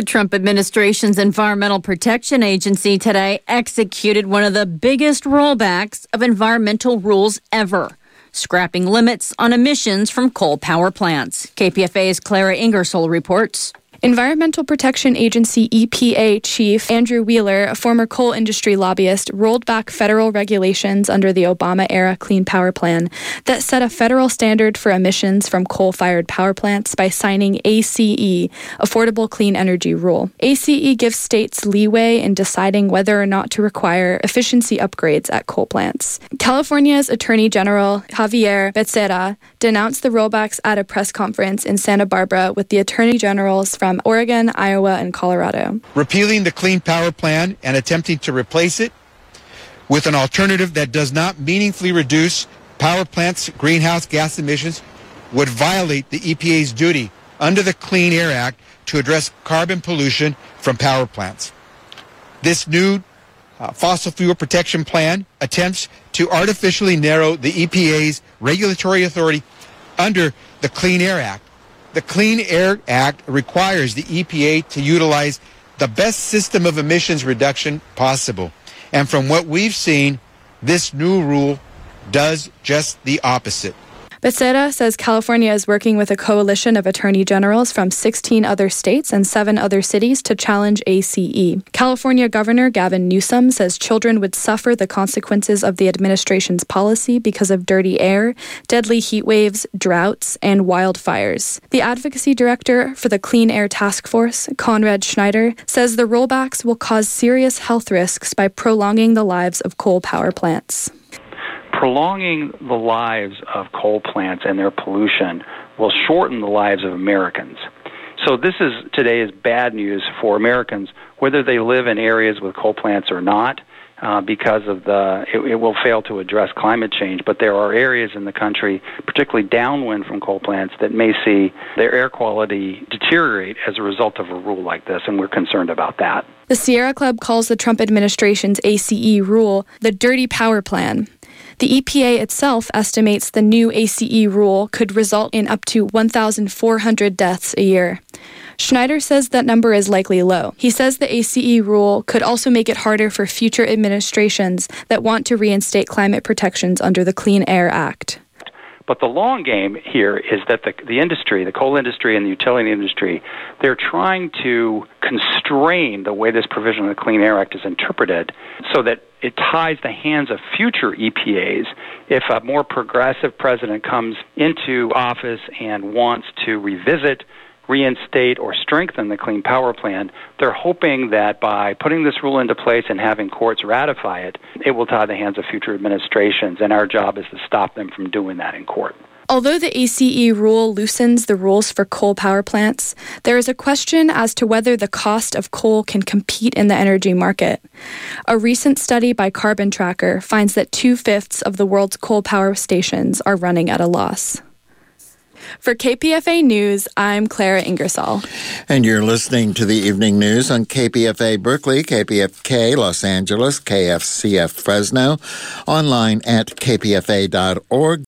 The Trump administration's Environmental Protection Agency today executed one of the biggest rollbacks of environmental rules ever, scrapping limits on emissions from coal power plants. KPFA's Clara Ingersoll reports. Environmental Protection Agency EPA Chief Andrew Wheeler, a former coal industry lobbyist, rolled back federal regulations under the Obama era Clean Power Plan that set a federal standard for emissions from coal fired power plants by signing ACE, Affordable Clean Energy Rule. ACE gives states leeway in deciding whether or not to require efficiency upgrades at coal plants. California's Attorney General Xavier Becerra denounced the rollbacks at a press conference in Santa Barbara with the attorney generals from from Oregon, Iowa, and Colorado. Repealing the Clean Power Plan and attempting to replace it with an alternative that does not meaningfully reduce power plants' greenhouse gas emissions would violate the EPA's duty under the Clean Air Act to address carbon pollution from power plants. This new uh, fossil fuel protection plan attempts to artificially narrow the EPA's regulatory authority under the Clean Air Act the Clean Air Act requires the EPA to utilize the best system of emissions reduction possible. And from what we've seen, this new rule does just the opposite. Becerra says California is working with a coalition of attorney generals from 16 other states and seven other cities to challenge ACE. California Governor Gavin Newsom says children would suffer the consequences of the administration's policy because of dirty air, deadly heat waves, droughts, and wildfires. The advocacy director for the Clean Air Task Force, Conrad Schneider, says the rollbacks will cause serious health risks by prolonging the lives of coal power plants prolonging the lives of coal plants and their pollution will shorten the lives of Americans. So this is today is bad news for Americans, whether they live in areas with coal plants or not. Uh, because of the, it, it, will fail to address climate change. But there are areas in the country, particularly downwind from coal plants, that may see their air quality deteriorate as a result of a rule like this, and we're concerned about that. The Sierra Club calls the Trump administration's ACE rule the dirty power plan. The EPA itself estimates the new ACE rule could result in up to 1,400 deaths a year. Schneider says that number is likely low. He says the ACE rule could also make it harder for future administrations that want to reinstate climate protections under the Clean Air Act. But the long game here is that the, the industry, the coal industry and the utility industry, they're trying to constrain the way this provision of the Clean Air Act is interpreted so that it ties the hands of future EPAs if a more progressive president comes into office and wants to revisit reinstate or strengthen the Clean Power Plan, they're hoping that by putting this rule into place and having courts ratify it, it will tie the hands of future administrations. And our job is to stop them from doing that in court. Although the ACE rule loosens the rules for coal power plants, there is a question as to whether the cost of coal can compete in the energy market. A recent study by Carbon Tracker finds that two fifths of the world's coal power stations are running at a loss. For KPFA News, I'm Clara Ingersoll. And you're listening to the evening news on KPFA Berkeley, KPFK Los Angeles, KFCF Fresno, online at kpfa.org.